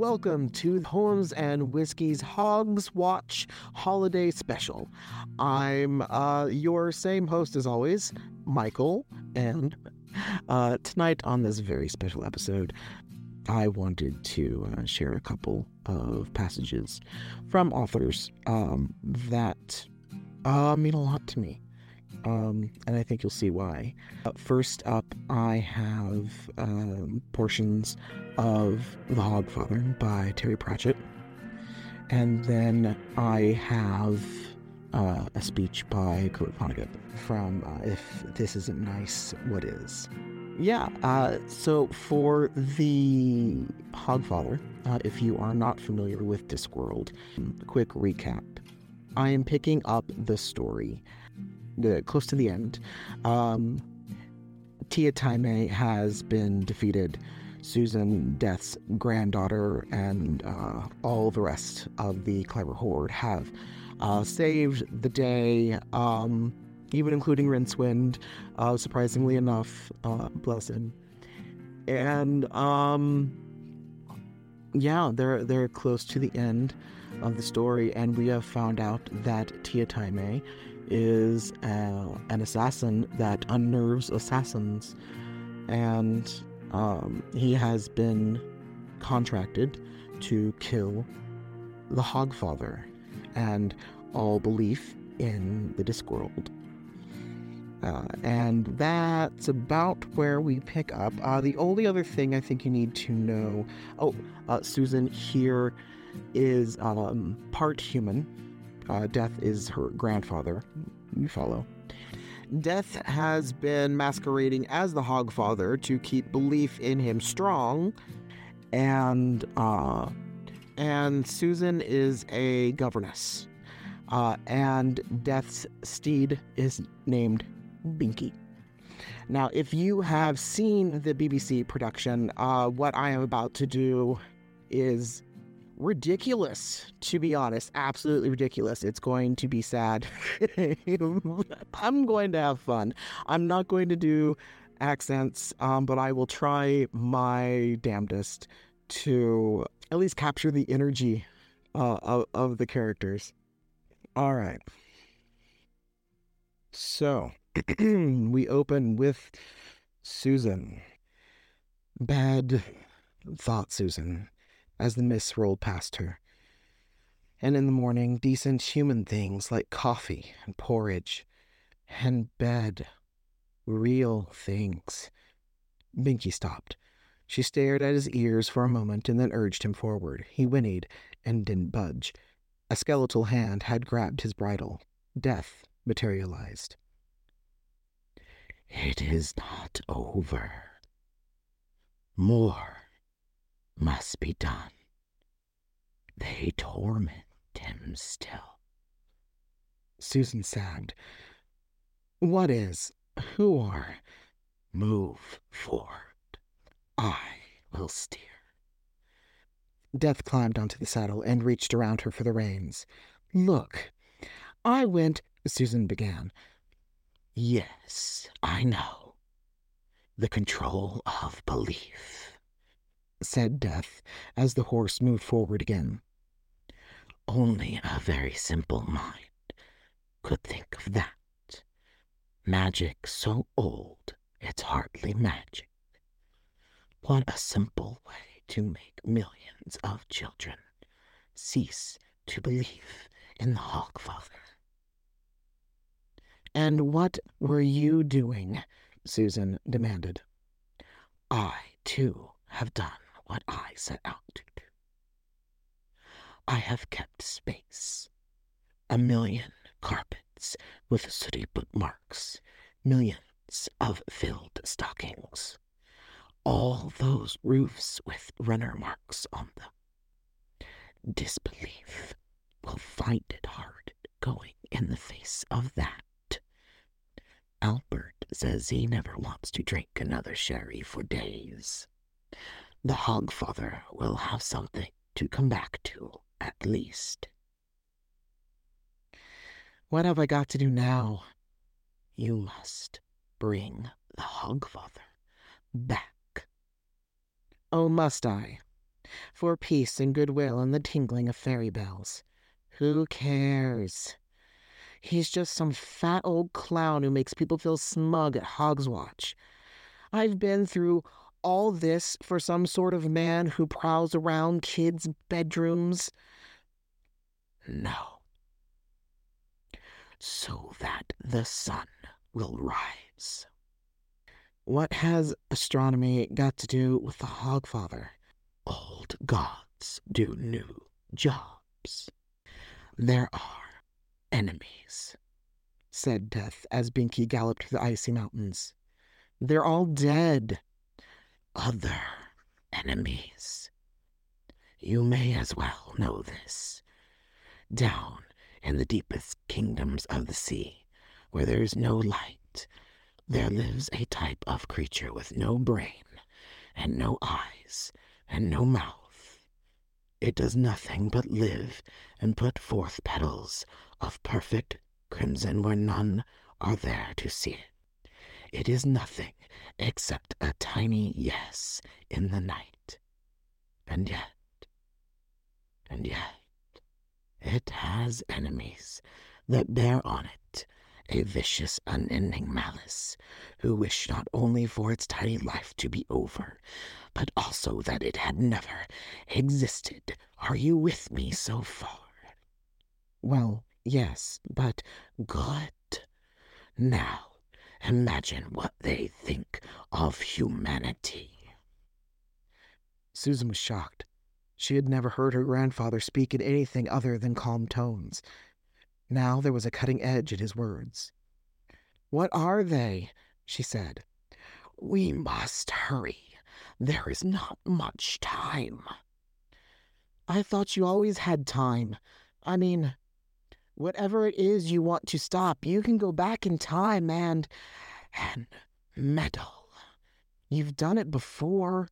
welcome to Holmes and Whiskey's Hogswatch Holiday Special. I'm uh, your same host as always, Michael, and uh, tonight on this very special episode, I wanted to uh, share a couple of passages from authors um, that uh, mean a lot to me. Um, and I think you'll see why. Uh, first up, I have um, portions of The Hogfather by Terry Pratchett. And then I have uh, a speech by Kurt Vonnegut from uh, If This Isn't Nice, What Is? Yeah, uh, so for the Hogfather, uh, if you are not familiar with Discworld, quick recap. I am picking up the story uh, close to the end. Um, Teatime has been defeated. Susan, Death's granddaughter, and uh, all the rest of the Clever Horde have uh, saved the day, um, even including Rincewind, uh, surprisingly enough, uh, bless him. And um, yeah, they're they're close to the end of the story, and we have found out that Teatime is uh, an assassin that unnerves assassins, and um, he has been contracted to kill the Hogfather and all belief in the Discworld. Uh, and that's about where we pick up. Uh, the only other thing I think you need to know oh, uh, Susan here is um, part human. Uh, Death is her grandfather. You follow. Death has been masquerading as the Hogfather to keep belief in him strong, and uh, and Susan is a governess, uh, and Death's steed is named Binky. Now, if you have seen the BBC production, uh, what I am about to do is ridiculous, to be honest. Absolutely ridiculous. It's going to be sad. I'm going to have fun. I'm not going to do accents, um, but I will try my damnedest to at least capture the energy uh, of, of the characters. All right. So we open with Susan. Bad thought, Susan as the mists rolled past her. And in the morning, decent human things like coffee and porridge and bed. Real things. Binky stopped. She stared at his ears for a moment and then urged him forward. He whinnied and didn't budge. A skeletal hand had grabbed his bridle. Death materialized. It is not over. More must be done. They torment him still. Susan sagged. What is? Who are? Move forward. I will steer. Death climbed onto the saddle and reached around her for the reins. Look, I went, Susan began. Yes, I know. The control of belief said Death as the horse moved forward again. Only a very simple mind could think of that. Magic so old it's hardly magic. What a simple way to make millions of children cease to believe in the Hogfather. And what were you doing? Susan demanded. I, too, have done what I set out to do. I have kept space. A million carpets with sooty bookmarks, millions of filled stockings, all those roofs with runner marks on them. Disbelief will find it hard going in the face of that. Albert says he never wants to drink another sherry for days the Hogfather will have something to come back to, at least. What have I got to do now? You must bring the Hogfather back. Oh, must I? for peace and goodwill and the tinkling of fairy bells. Who cares? He's just some fat old clown who makes people feel smug at Hogswatch. I've been through all this for some sort of man who prowls around kids' bedrooms. No. So that the sun will rise. What has astronomy got to do with the Hogfather? Old gods do new jobs. There are enemies, said Death as Binky galloped through the icy mountains. They're all dead. Other enemies. You may as well know this. Down in the deepest kingdoms of the sea, where there is no light, there lives a type of creature with no brain, and no eyes, and no mouth. It does nothing but live and put forth petals of perfect crimson where none are there to see it. It is nothing except a tiny yes in the night. And yet, and yet, it has enemies that bear on it a vicious, unending malice, who wish not only for its tiny life to be over, but also that it had never existed. Are you with me so far? Well, yes, but good. Now, imagine what they think of humanity. Susan was shocked. She had never heard her grandfather speak in anything other than calm tones. Now there was a cutting edge in his words. What are they? she said. We must hurry. There is not much time. I thought you always had time. I mean, whatever it is you want to stop, you can go back in time and. and meddle. You've done it before.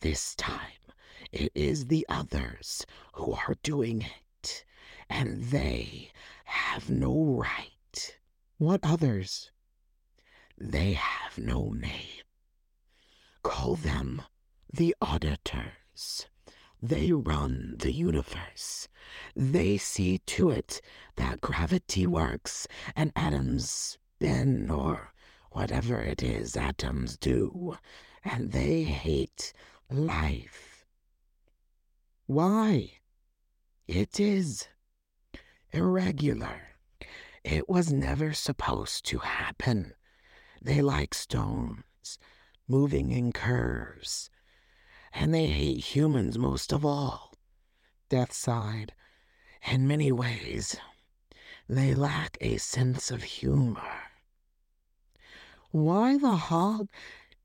This time, it is the others who are doing it, and they have no right. What others? They have no name. Call them the auditors. They run the universe. They see to it that gravity works and atoms spin or whatever it is atoms do. And they hate life. Why? It is irregular. It was never supposed to happen. They like stones moving in curves. And they hate humans most of all. Death sighed. In many ways, they lack a sense of humor. Why the hog?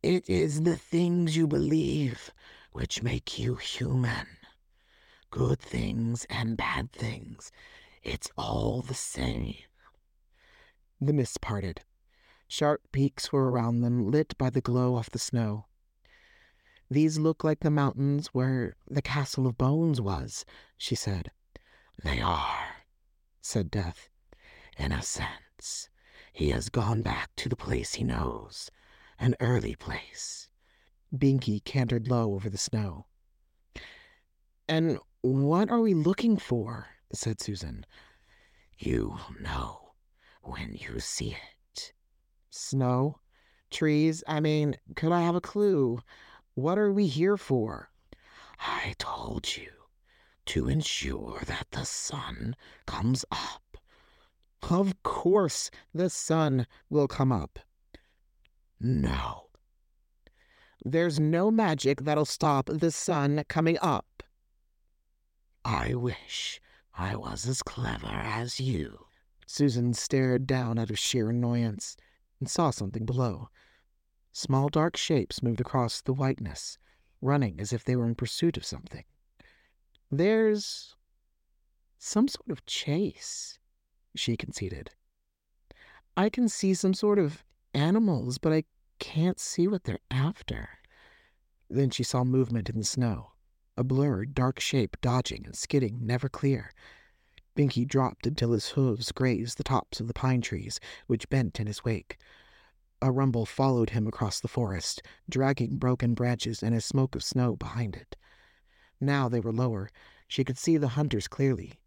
It is the things you believe which make you human. Good things and bad things. It's all the same. The mist parted. Sharp peaks were around them, lit by the glow of the snow. These look like the mountains where the Castle of Bones was, she said. They are, said Death. In a sense, he has gone back to the place he knows, an early place. Binky cantered low over the snow. And what are we looking for? said Susan. You will know when you see it. Snow? Trees? I mean, could I have a clue? What are we here for? I told you to ensure that the sun comes up. Of course, the sun will come up. No. There's no magic that'll stop the sun coming up. I wish I was as clever as you. Susan stared down out of sheer annoyance and saw something below. Small dark shapes moved across the whiteness, running as if they were in pursuit of something. There's some sort of chase, she conceded. I can see some sort of animals, but I can't see what they're after. Then she saw movement in the snow, a blurred, dark shape dodging and skidding, never clear. Binky dropped until his hooves grazed the tops of the pine trees, which bent in his wake. A rumble followed him across the forest, dragging broken branches and a smoke of snow behind it. Now they were lower. She could see the hunters clearly.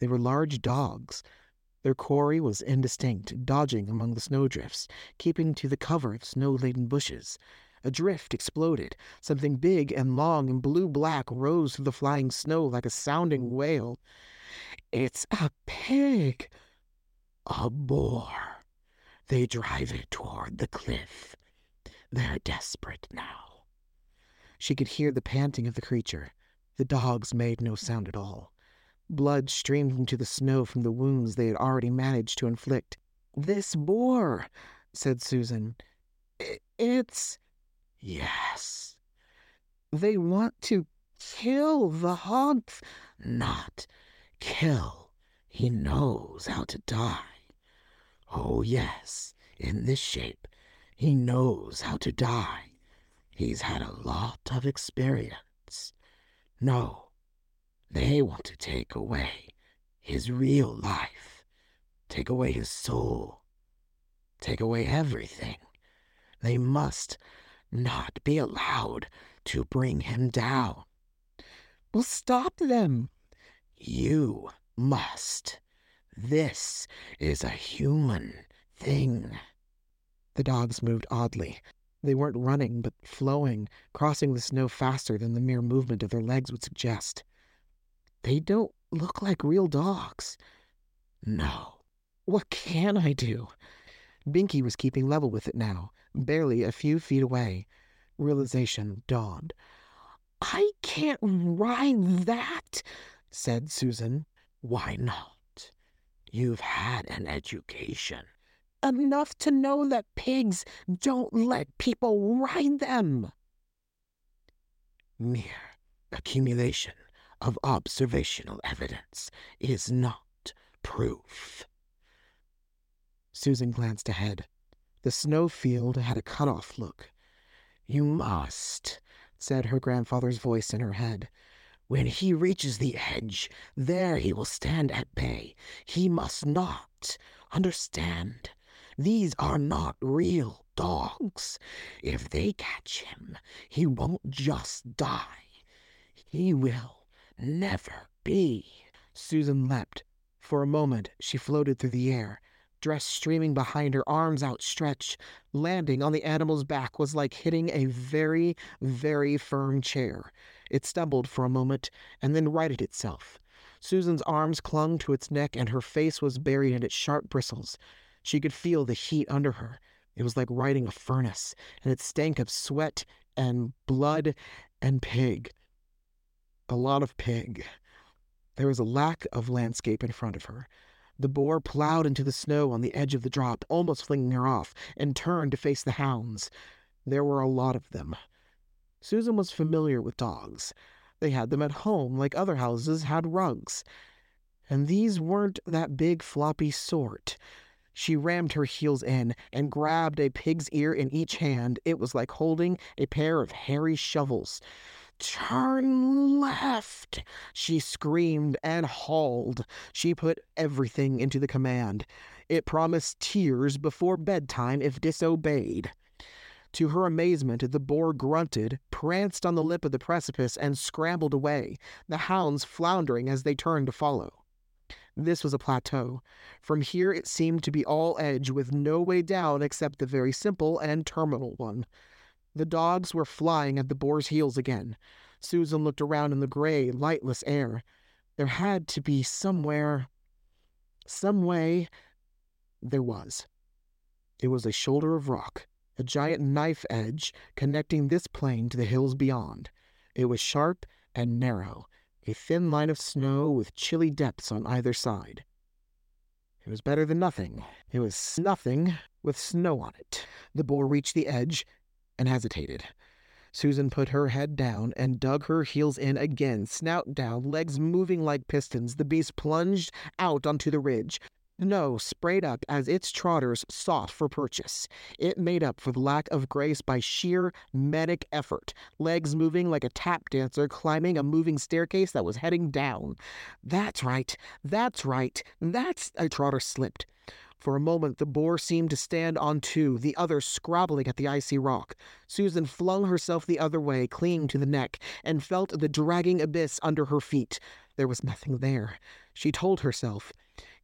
They were large dogs. Their quarry was indistinct, dodging among the snowdrifts, keeping to the cover of snow laden bushes. A drift exploded. Something big and long and blue black rose through the flying snow like a sounding whale. It's a pig! A boar! They drive it toward the cliff. They're desperate now. She could hear the panting of the creature. The dogs made no sound at all. Blood streamed into the snow from the wounds they had already managed to inflict. This boar, said Susan. It's. Yes. They want to kill the hogs. Not kill. He knows how to die. Oh, yes, in this shape, he knows how to die. He's had a lot of experience. No, they want to take away his real life, take away his soul, take away everything. They must not be allowed to bring him down. We'll stop them. You must. This is a human thing. The dogs moved oddly. They weren't running, but flowing, crossing the snow faster than the mere movement of their legs would suggest. They don't look like real dogs. No. What can I do? Binky was keeping level with it now, barely a few feet away. Realization dawned. I can't ride that, said Susan. Why not? You've had an education. Enough to know that pigs don't let people ride them. Mere accumulation of observational evidence is not proof. Susan glanced ahead. The snowfield had a cut off look. You must, said her grandfather's voice in her head. When he reaches the edge, there he will stand at bay. He must not. Understand? These are not real dogs. If they catch him, he won't just die. He will never be. Susan leapt. For a moment, she floated through the air, dress streaming behind her, arms outstretched. Landing on the animal's back was like hitting a very, very firm chair. It stumbled for a moment and then righted itself. Susan's arms clung to its neck and her face was buried in its sharp bristles. She could feel the heat under her. It was like riding a furnace, and it stank of sweat and blood and pig. A lot of pig. There was a lack of landscape in front of her. The boar plowed into the snow on the edge of the drop, almost flinging her off, and turned to face the hounds. There were a lot of them. Susan was familiar with dogs. They had them at home, like other houses had rugs. And these weren't that big, floppy sort. She rammed her heels in and grabbed a pig's ear in each hand. It was like holding a pair of hairy shovels. Turn left, she screamed and hauled. She put everything into the command. It promised tears before bedtime if disobeyed. To her amazement, the boar grunted, pranced on the lip of the precipice, and scrambled away, the hounds floundering as they turned to follow. This was a plateau. From here it seemed to be all edge with no way down except the very simple and terminal one. The dogs were flying at the boar's heels again. Susan looked around in the gray, lightless air. There had to be somewhere, some way. There was. It was a shoulder of rock, a giant knife edge connecting this plain to the hills beyond. It was sharp and narrow, a thin line of snow with chilly depths on either side. It was better than nothing. It was nothing with snow on it. The boar reached the edge and hesitated. Susan put her head down and dug her heels in again, snout down, legs moving like pistons. The beast plunged out onto the ridge. No, sprayed up as its trotters sought for purchase. It made up for the lack of grace by sheer medic effort, legs moving like a tap dancer climbing a moving staircase that was heading down. That's right, that's right, that's a trotter slipped. For a moment, the boar seemed to stand on two, the other scrabbling at the icy rock. Susan flung herself the other way, clinging to the neck, and felt the dragging abyss under her feet. There was nothing there. She told herself,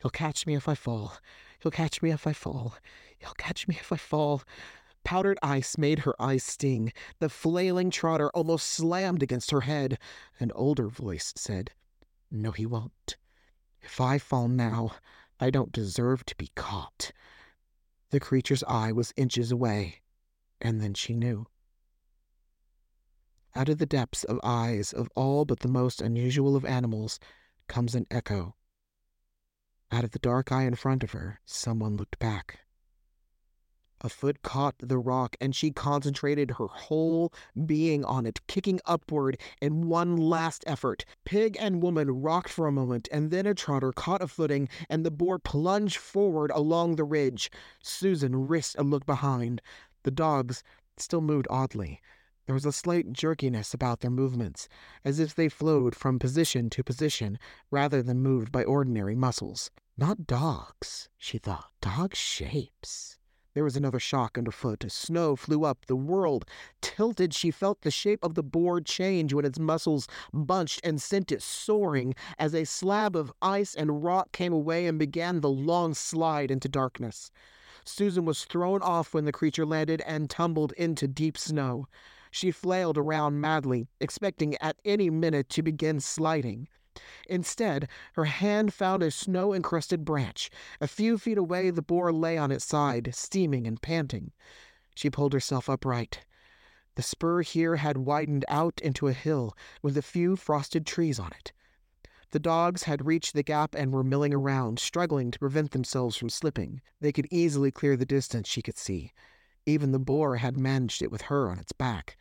He'll catch me if I fall. He'll catch me if I fall. He'll catch me if I fall. Powdered ice made her eyes sting. The flailing trotter almost slammed against her head. An older voice said, No, he won't. If I fall now, I don't deserve to be caught. The creature's eye was inches away, and then she knew. Out of the depths of eyes of all but the most unusual of animals comes an echo. Out of the dark eye in front of her, someone looked back. A foot caught the rock, and she concentrated her whole being on it, kicking upward in one last effort. Pig and woman rocked for a moment, and then a trotter caught a footing, and the boar plunged forward along the ridge. Susan risked a look behind. The dogs still moved oddly. There was a slight jerkiness about their movements, as if they flowed from position to position rather than moved by ordinary muscles. Not dogs, she thought. Dog shapes. There was another shock underfoot. Snow flew up. The world tilted. She felt the shape of the board change when its muscles bunched and sent it soaring as a slab of ice and rock came away and began the long slide into darkness. Susan was thrown off when the creature landed and tumbled into deep snow. She flailed around madly, expecting at any minute to begin sliding. Instead, her hand found a snow encrusted branch. A few feet away, the boar lay on its side, steaming and panting. She pulled herself upright. The spur here had widened out into a hill with a few frosted trees on it. The dogs had reached the gap and were milling around, struggling to prevent themselves from slipping. They could easily clear the distance she could see. Even the boar had managed it with her on its back.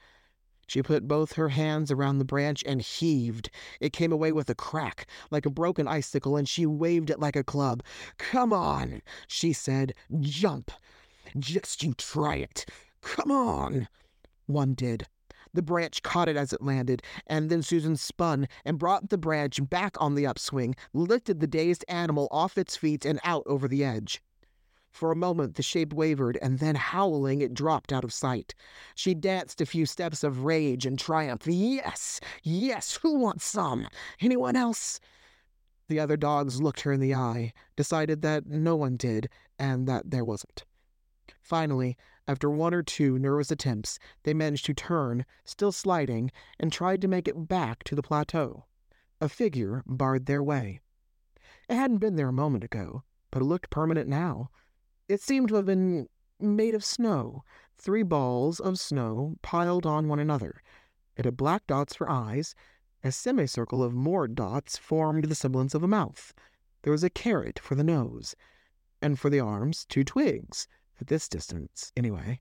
She put both her hands around the branch and heaved. It came away with a crack, like a broken icicle, and she waved it like a club. Come on, she said. Jump. Just you try it. Come on. One did. The branch caught it as it landed, and then Susan spun and brought the branch back on the upswing, lifted the dazed animal off its feet and out over the edge. For a moment the shape wavered, and then howling it dropped out of sight. She danced a few steps of rage and triumph. Yes, yes, who wants some? Anyone else? The other dogs looked her in the eye, decided that no one did, and that there wasn't. Finally, after one or two nervous attempts, they managed to turn, still sliding, and tried to make it back to the plateau. A figure barred their way. It hadn't been there a moment ago, but it looked permanent now. It seemed to have been made of snow, three balls of snow piled on one another. It had black dots for eyes. A semicircle of more dots formed the semblance of a mouth. There was a carrot for the nose, and for the arms, two twigs, at this distance, anyway.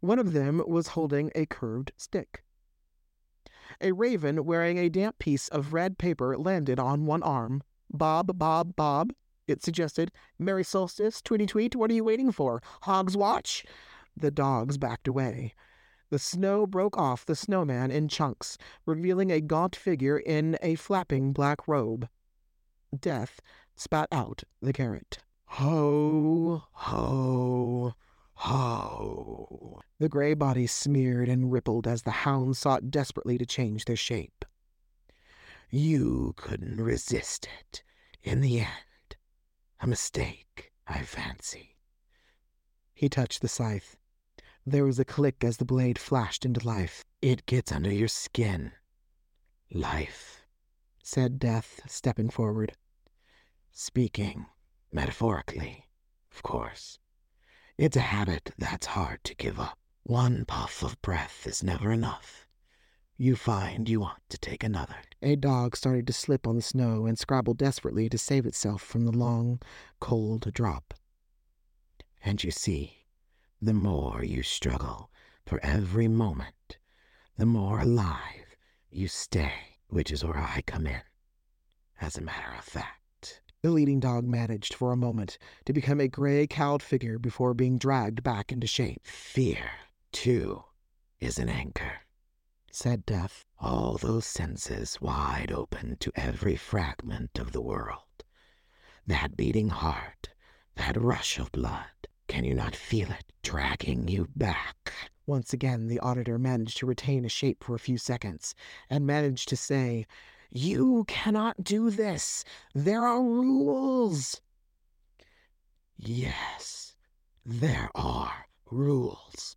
One of them was holding a curved stick. A raven wearing a damp piece of red paper landed on one arm. Bob, bob, bob, it suggested. Merry solstice, tweety tweet, what are you waiting for? Hogswatch? The dogs backed away. The snow broke off the snowman in chunks, revealing a gaunt figure in a flapping black robe. Death spat out the carrot. Ho, ho, ho. The gray body smeared and rippled as the hounds sought desperately to change their shape. You couldn't resist it in the end. A mistake, I fancy. He touched the scythe. There was a click as the blade flashed into life. It gets under your skin. Life, said Death, stepping forward. Speaking metaphorically, of course. It's a habit that's hard to give up. One puff of breath is never enough. You find you want to take another. A dog started to slip on the snow and scrabble desperately to save itself from the long, cold drop. And you see, the more you struggle for every moment, the more alive you stay, which is where I come in. As a matter of fact, the leading dog managed for a moment to become a gray cowled figure before being dragged back into shape. Fear, too, is an anchor said Death, all those senses wide open to every fragment of the world. That beating heart, That rush of blood. Can you not feel it dragging you back? Once again, the auditor managed to retain a shape for a few seconds and managed to say, You cannot do this. There are rules. Yes, there are rules,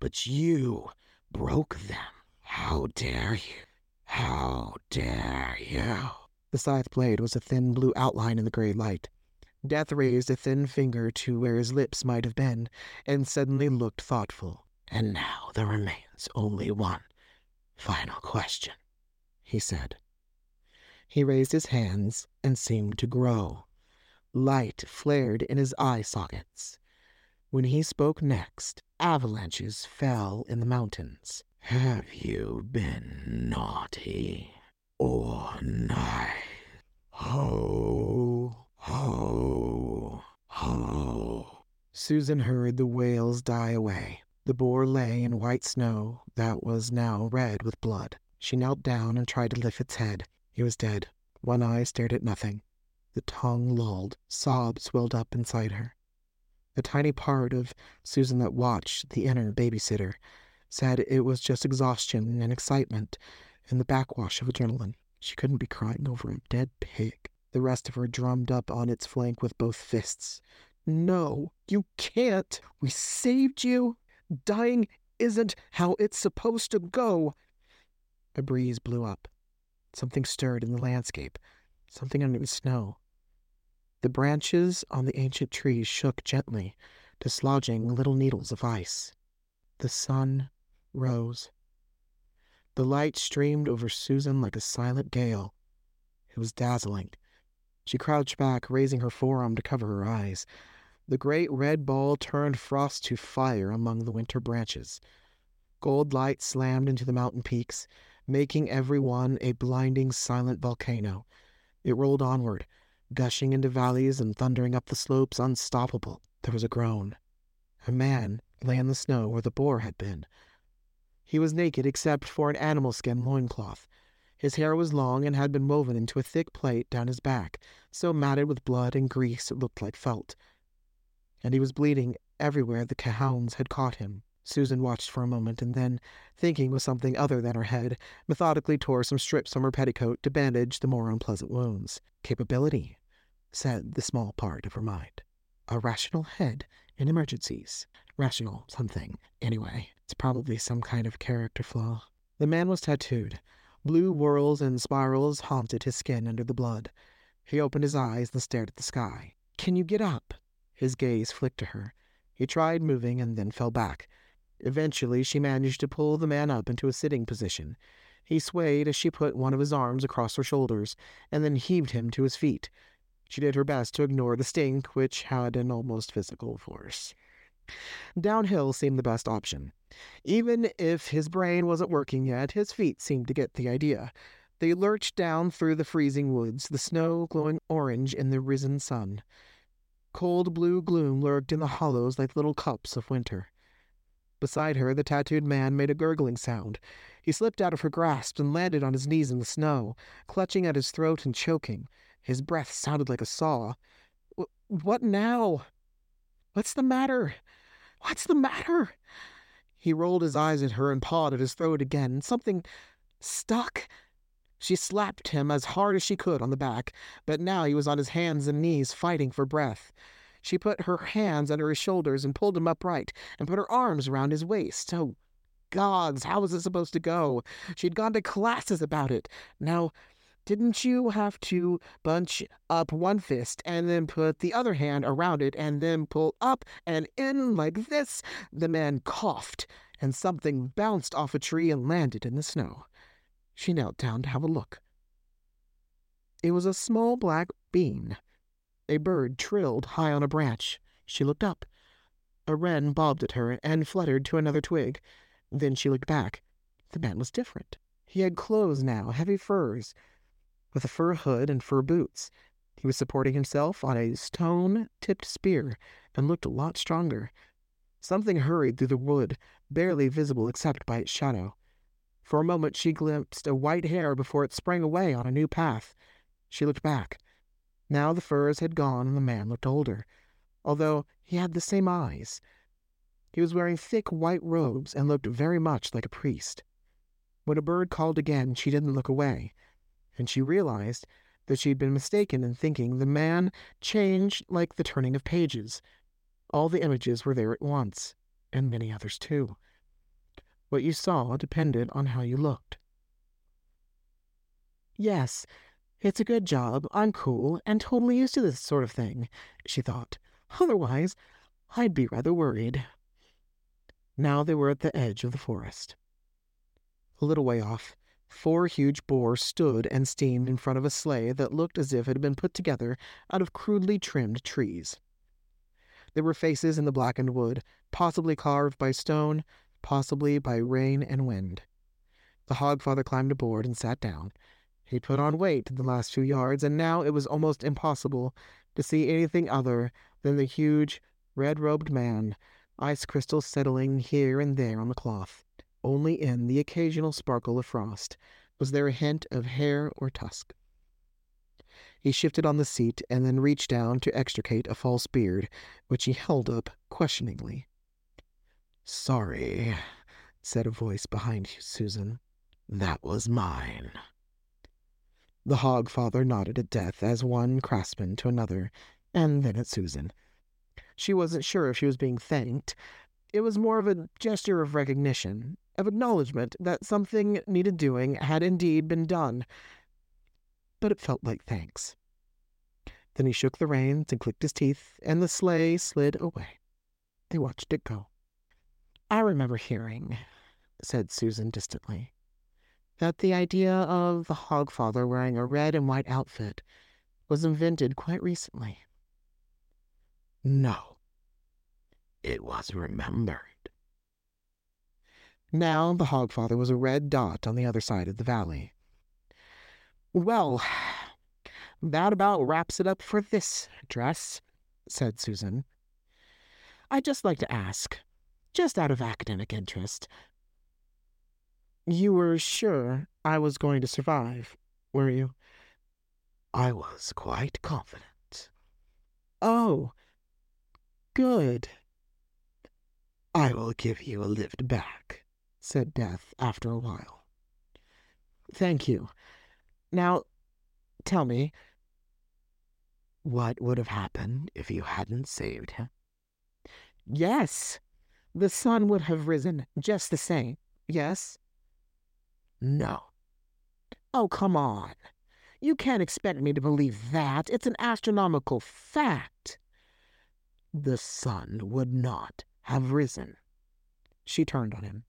but you broke them. How dare you? How dare you? The scythe blade was a thin blue outline in the gray light. Death raised a thin finger to where his lips might have been, and suddenly looked thoughtful. And now there remains only one final question, he said. He raised his hands and seemed to grow. Light flared in his eye sockets. When he spoke next, avalanches fell in the mountains. Have you been naughty or nice? Ho, ho, ho. Susan heard the wails die away. The boar lay in white snow that was now red with blood. She knelt down and tried to lift its head. He was dead. One eye stared at nothing. The tongue lulled. Sobs welled up inside her. The tiny part of Susan that watched, the inner babysitter, said it was just exhaustion and excitement and the backwash of adrenaline. She couldn't be crying over a dead pig. The rest of her drummed up on its flank with both fists. No, you can't. We saved you. Dying isn't how it's supposed to go. A breeze blew up. Something stirred in the landscape, something under the snow. The branches on the ancient trees shook gently, dislodging little needles of ice. The sun rose. The light streamed over Susan like a silent gale. It was dazzling. She crouched back, raising her forearm to cover her eyes. The great red ball turned frost to fire among the winter branches. Gold light slammed into the mountain peaks, making every one a blinding, silent volcano. It rolled onward, gushing into valleys and thundering up the slopes, unstoppable. There was a groan. A man lay in the snow where the boar had been. He was naked except for an animal skin loincloth. His hair was long and had been woven into a thick plait down his back, so matted with blood and grease it looked like felt. And he was bleeding everywhere the hounds had caught him. Susan watched for a moment and then, thinking with something other than her head, methodically tore some strips from her petticoat to bandage the more unpleasant wounds. Capability, said the small part of her mind. A rational head in emergencies. Rational something. Anyway, it's probably some kind of character flaw. The man was tattooed. Blue whorls and spirals haunted his skin under the blood. He opened his eyes and stared at the sky. Can you get up? His gaze flicked to her. He tried moving and then fell back. Eventually, she managed to pull the man up into a sitting position. He swayed as she put one of his arms across her shoulders and then heaved him to his feet. She did her best to ignore the stink, which had an almost physical force. Downhill seemed the best option. Even if his brain wasn't working yet, his feet seemed to get the idea. They lurched down through the freezing woods, the snow glowing orange in the risen sun. Cold blue gloom lurked in the hollows like little cups of winter. Beside her, the tattooed man made a gurgling sound. He slipped out of her grasp and landed on his knees in the snow, clutching at his throat and choking. His breath sounded like a saw. What now? What's the matter? What's the matter? He rolled his eyes at her and pawed at his throat again. Something stuck. She slapped him as hard as she could on the back, but now he was on his hands and knees fighting for breath. She put her hands under his shoulders and pulled him upright and put her arms around his waist. Oh, gods, how was it supposed to go? She'd gone to classes about it. Now, didn't you have to bunch up one fist and then put the other hand around it and then pull up and in like this? The man coughed, and something bounced off a tree and landed in the snow. She knelt down to have a look. It was a small black bean. A bird trilled high on a branch. She looked up. A wren bobbed at her and fluttered to another twig. Then she looked back. The man was different. He had clothes now, heavy furs, with a fur hood and fur boots. He was supporting himself on a stone tipped spear and looked a lot stronger. Something hurried through the wood, barely visible except by its shadow. For a moment she glimpsed a white hare before it sprang away on a new path. She looked back. Now the furs had gone and the man looked older. although he had the same eyes. He was wearing thick white robes and looked very much like a priest. When a bird called again, she didn't look away, and she realized that she had been mistaken in thinking the man changed like the turning of pages. All the images were there at once, and many others too. What you saw depended on how you looked. Yes, it's a good job. I'm cool and totally used to this sort of thing, she thought. Otherwise, I'd be rather worried. Now they were at the edge of the forest. A little way off, four huge boars stood and steamed in front of a sleigh that looked as if it had been put together out of crudely trimmed trees. There were faces in the blackened wood, possibly carved by stone, possibly by rain and wind. The Hogfather climbed aboard and sat down. He put on weight in the last few yards, and now it was almost impossible to see anything other than the huge, red robed man, ice crystals settling here and there on the cloth. Only in the occasional sparkle of frost was there a hint of hair or tusk. He shifted on the seat and then reached down to extricate a false beard, which he held up questioningly. Sorry, said a voice behind Susan. That was mine. The Hogfather nodded at Death as one craftsman to another, and then at Susan. She wasn't sure if she was being thanked. It was more of a gesture of recognition, of acknowledgement that something needed doing had indeed been done. But it felt like thanks. Then he shook the reins and clicked his teeth, and the sleigh slid away. They watched it go. I remember hearing, said Susan distantly, that the idea of the Hogfather wearing a red and white outfit was invented quite recently. No, it was remembered. Now the Hogfather was a red dot on the other side of the valley. Well, that about wraps it up for this dress, said Susan. I'd just like to ask, just out of academic interest, you were sure I was going to survive, were you? I was quite confident. Oh, Good. I will give you a lift back, said Death after a while. Thank you. Now, tell me, what would have happened if you hadn't saved him? Yes, the sun would have risen just the same. Yes? No. Oh, come on. You can't expect me to believe that. It's an astronomical fact the sun would not have risen. She turned on him.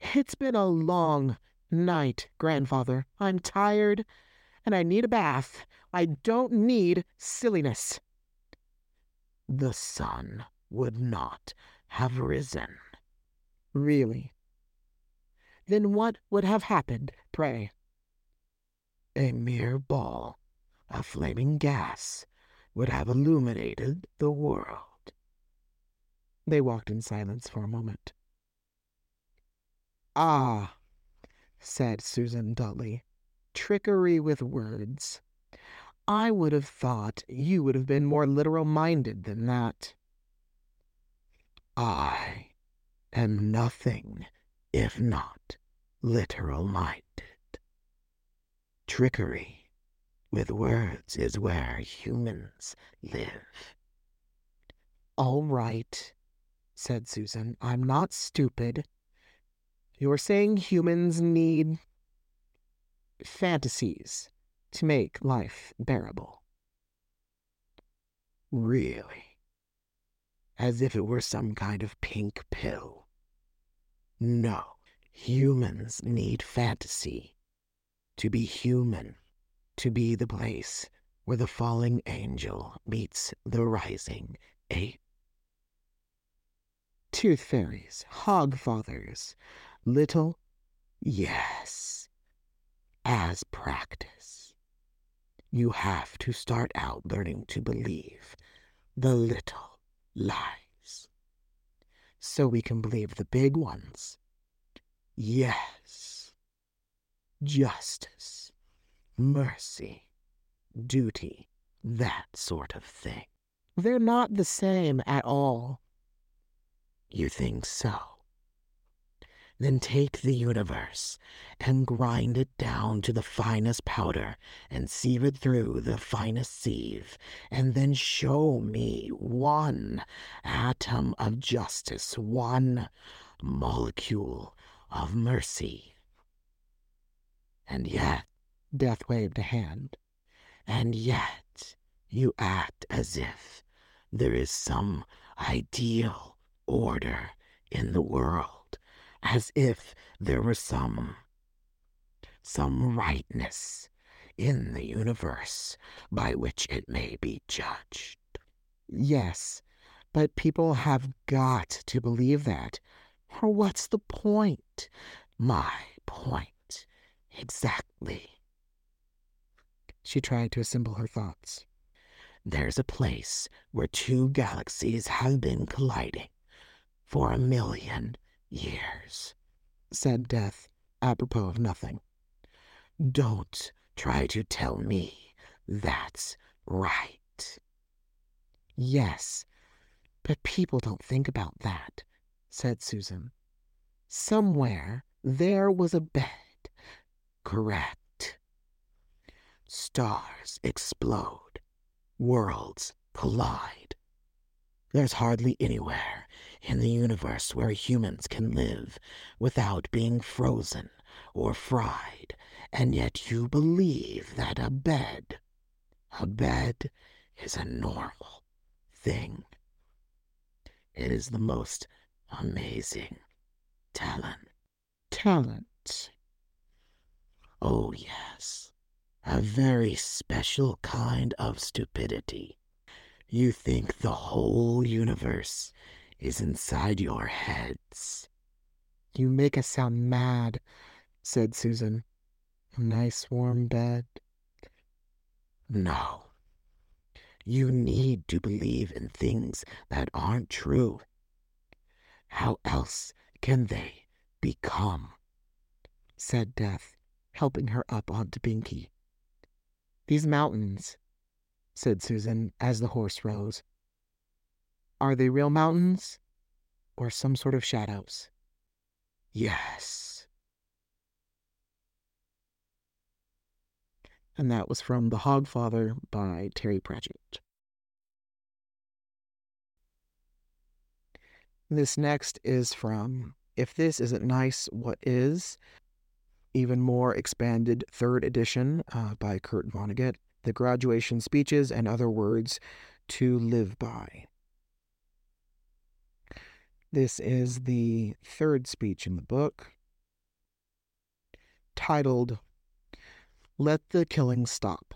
It's been a long night, grandfather. I'm tired, and I need a bath. I don't need silliness. The sun would not have risen. Really? Then what would have happened, pray? A mere ball of flaming gas would have illuminated the world. They walked in silence for a moment. Ah, said Susan dully, trickery with words. I would have thought you would have been more literal minded than that. I am nothing if not literal minded. Trickery with words is where humans live. All right, said Susan. I'm not stupid. You're saying humans need fantasies to make life bearable. Really? As if it were some kind of pink pill. No, humans need fantasy to be human to be the place where the falling angel meets the rising ape. Tooth fairies, Hogfathers, little, yes, as practice. You have to start out learning to believe the little lies so we can believe the big ones. Yes, justice mercy, duty, that sort of thing. They're not the same at all. You think so? Then take the universe and grind it down to the finest powder and sieve it through the finest sieve, and then show me one atom of justice, one molecule of mercy. And yet, Death waved a hand, and yet you act as if there is some ideal order in the world, as if there were some some rightness in the universe by which it may be judged. Yes, but people have got to believe that. Or what's the point? My point. Exactly. She tried to assemble her thoughts. There's a place where two galaxies have been colliding for a million years, said Death, apropos of nothing. Don't try to tell me that's right. Yes, but people don't think about that, said Susan. Somewhere there was a bed. Correct. Stars explode. Worlds collide. There's hardly anywhere in the universe where humans can live without being frozen or fried, and yet you believe that a bed, a bed is a normal thing. It is the most amazing talent. Talent? Oh, yes. A very special kind of stupidity. You think the whole universe is inside your heads. You make us sound mad, said Susan. A nice warm bed. No. You need to believe in things that aren't true. How else can they become? said Death, helping her up onto Binky. These mountains, said Susan as the horse rose. Are they real mountains or some sort of shadows? Yes. And that was from The Hogfather by Terry Pratchett. This next is from If This Isn't Nice, What Is? Even more expanded third edition uh, by Kurt Vonnegut, The Graduation Speeches and Other Words to Live By. This is the third speech in the book, titled Let the Killing Stop.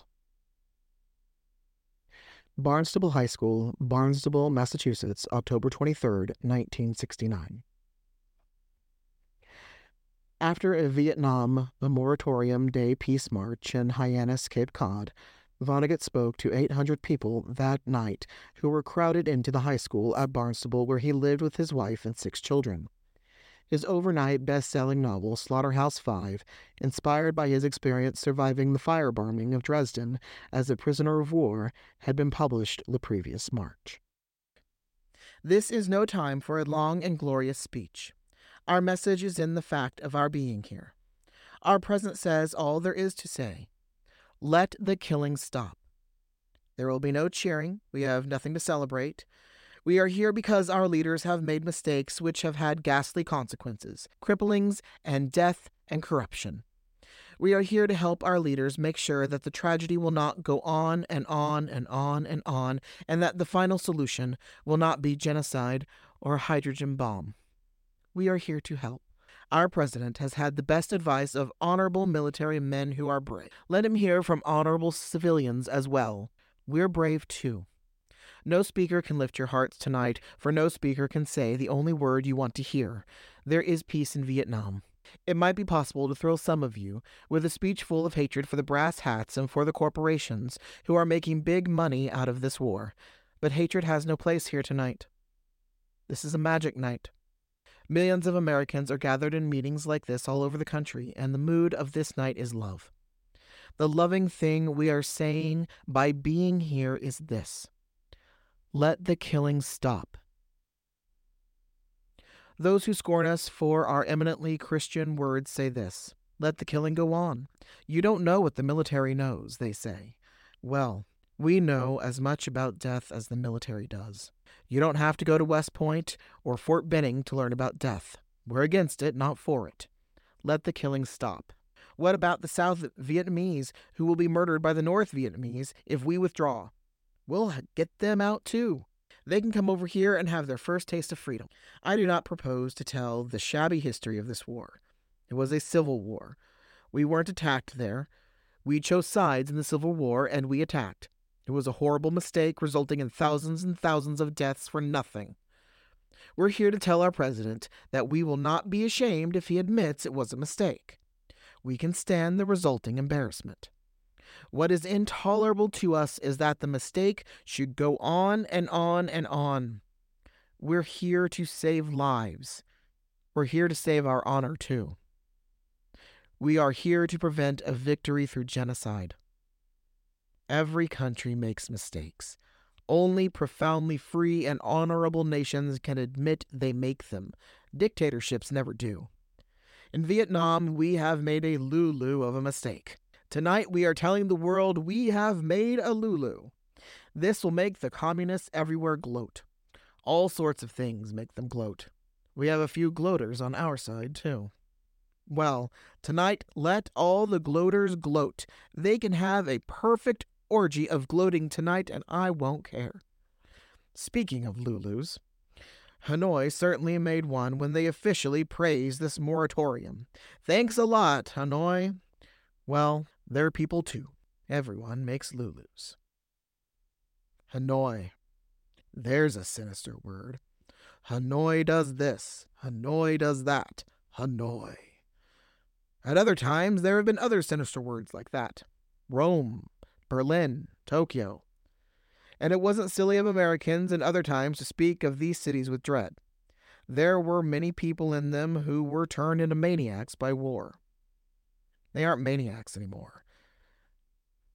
Barnstable High School, Barnstable, Massachusetts, October 23, 1969. After a Vietnam Moratorium Day Peace March in Hyannis, Cape Cod, Vonnegut spoke to 800 people that night who were crowded into the high school at Barnstable where he lived with his wife and six children. His overnight best selling novel, Slaughterhouse Five, inspired by his experience surviving the firebombing of Dresden as a prisoner of war, had been published the previous March. This is no time for a long and glorious speech. Our message is in the fact of our being here. Our present says all there is to say. Let the killing stop. There will be no cheering. We have nothing to celebrate. We are here because our leaders have made mistakes which have had ghastly consequences, cripplings, and death and corruption. We are here to help our leaders make sure that the tragedy will not go on and on and on and on, and that the final solution will not be genocide or a hydrogen bomb. We are here to help. Our president has had the best advice of honorable military men who are brave. Let him hear from honorable civilians as well. We're brave too. No speaker can lift your hearts tonight, for no speaker can say the only word you want to hear. There is peace in Vietnam. It might be possible to thrill some of you with a speech full of hatred for the brass hats and for the corporations who are making big money out of this war, but hatred has no place here tonight. This is a magic night. Millions of Americans are gathered in meetings like this all over the country, and the mood of this night is love. The loving thing we are saying by being here is this Let the killing stop. Those who scorn us for our eminently Christian words say this Let the killing go on. You don't know what the military knows, they say. Well, we know as much about death as the military does. You don't have to go to West Point or Fort Benning to learn about death. We're against it, not for it. Let the killing stop. What about the South Vietnamese who will be murdered by the North Vietnamese if we withdraw? We'll get them out too. They can come over here and have their first taste of freedom. I do not propose to tell the shabby history of this war. It was a civil war. We weren't attacked there. We chose sides in the Civil War and we attacked. It was a horrible mistake, resulting in thousands and thousands of deaths for nothing. We're here to tell our president that we will not be ashamed if he admits it was a mistake. We can stand the resulting embarrassment. What is intolerable to us is that the mistake should go on and on and on. We're here to save lives. We're here to save our honor, too. We are here to prevent a victory through genocide. Every country makes mistakes. Only profoundly free and honorable nations can admit they make them. Dictatorships never do. In Vietnam, we have made a Lulu of a mistake. Tonight, we are telling the world we have made a Lulu. This will make the communists everywhere gloat. All sorts of things make them gloat. We have a few gloaters on our side, too. Well, tonight, let all the gloaters gloat. They can have a perfect orgy of gloating tonight, and I won't care. Speaking of Lulus, Hanoi certainly made one when they officially praised this moratorium. Thanks a lot, Hanoi. Well, they're people too. Everyone makes Lulus. Hanoi. There's a sinister word. Hanoi does this. Hanoi does that. Hanoi. At other times, there have been other sinister words like that. Rome, Berlin, Tokyo. And it wasn't silly of Americans in other times to speak of these cities with dread. There were many people in them who were turned into maniacs by war. They aren't maniacs anymore.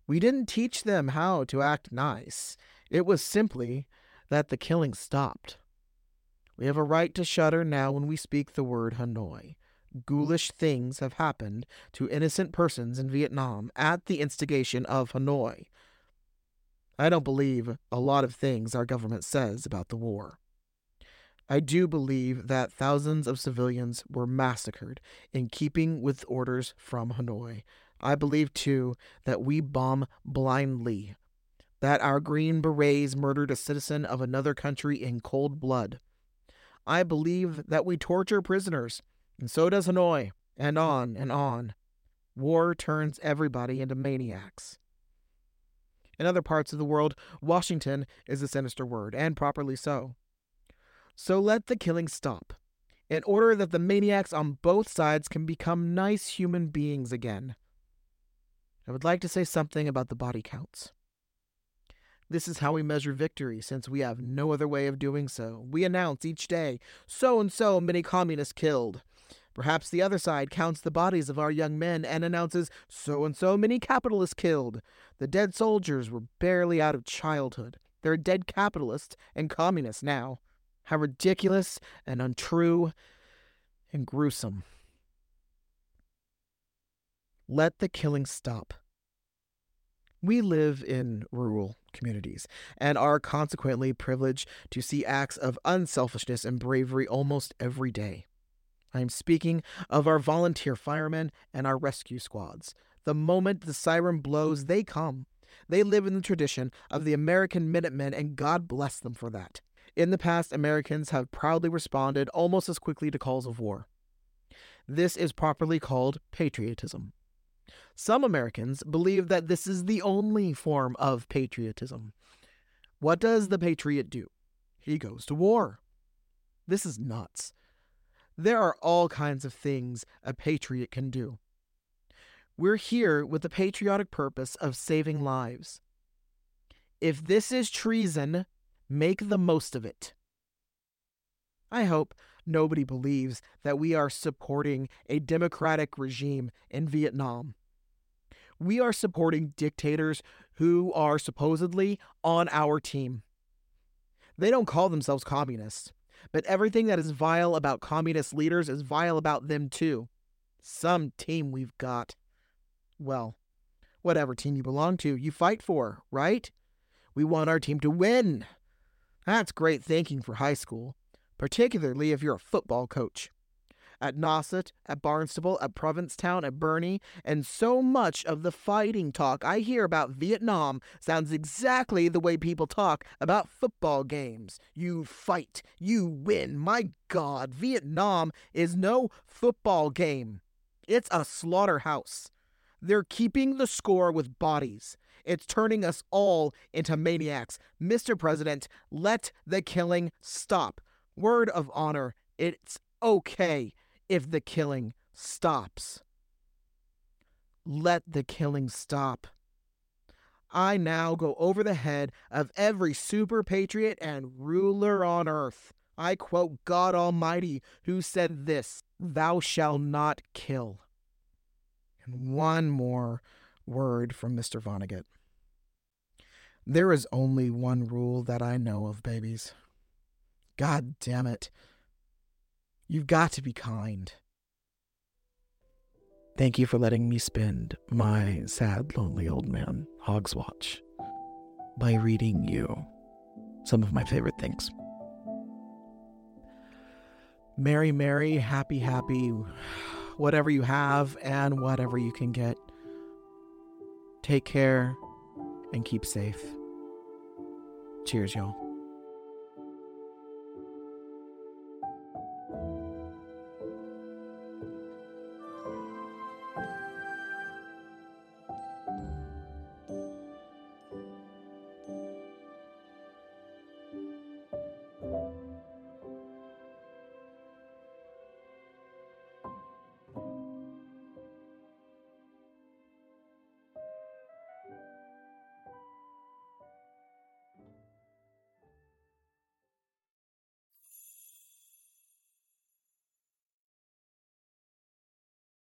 We didn't teach them how to act nice. It was simply that the killing stopped. We have a right to shudder now when we speak the word Hanoi ghoulish things have happened to innocent persons in Vietnam at the instigation of Hanoi. I don't believe a lot of things our government says about the war. I do believe that thousands of civilians were massacred in keeping with orders from Hanoi. I believe, too, that we bomb blindly, that our Green Berets murdered a citizen of another country in cold blood. I believe that we torture prisoners and so does Hanoi, and on and on. War turns everybody into maniacs. In other parts of the world, Washington is a sinister word, and properly so. So let the killing stop, in order that the maniacs on both sides can become nice human beings again. I would like to say something about the body counts. This is how we measure victory, since we have no other way of doing so. We announce each day so and so many communists killed, Perhaps the other side counts the bodies of our young men and announces so and so many capitalists killed. The dead soldiers were barely out of childhood. They're dead capitalists and communists now. How ridiculous and untrue and gruesome. Let the killing stop. We live in rural communities and are consequently privileged to see acts of unselfishness and bravery almost every day. I am speaking of our volunteer firemen and our rescue squads. The moment the siren blows, they come. They live in the tradition of the American Minutemen, and God bless them for that. In the past, Americans have proudly responded almost as quickly to calls of war. This is properly called patriotism. Some Americans believe that this is the only form of patriotism. What does the patriot do? He goes to war. This is nuts. There are all kinds of things a patriot can do. We're here with the patriotic purpose of saving lives. If this is treason, make the most of it. I hope nobody believes that we are supporting a democratic regime in Vietnam. We are supporting dictators who are supposedly on our team. They don't call themselves communists, but everything that is vile about communist leaders is vile about them too. Some team we've got. Well, whatever team you belong to, you fight for, right? We want our team to win. That's great thinking for high school, particularly if you're a football coach at Nauset, at Barnstable, at Provincetown, at Bourne, and so much of the fighting talk I hear about Vietnam sounds exactly the way people talk about football games. You fight, you win. My God, Vietnam is no football game. It's a slaughterhouse. They're keeping the score with bodies. It's turning us all into maniacs. Mr. President, let the killing stop. Word of honor, it's okay if the killing stops. Let the killing stop. I now go over the head of every super patriot and ruler on earth. I quote God Almighty, who said this Thou shalt not kill. And one more word from Mr. Vonnegut. There is only one rule that I know of, babies. God damn it. You've got to be kind. Thank you for letting me spend my sad, lonely old man, Hogswatch, by reading you some of my favorite things. Merry, merry, happy, happy, whatever you have and whatever you can get. Take care and keep safe. Cheers, y'all.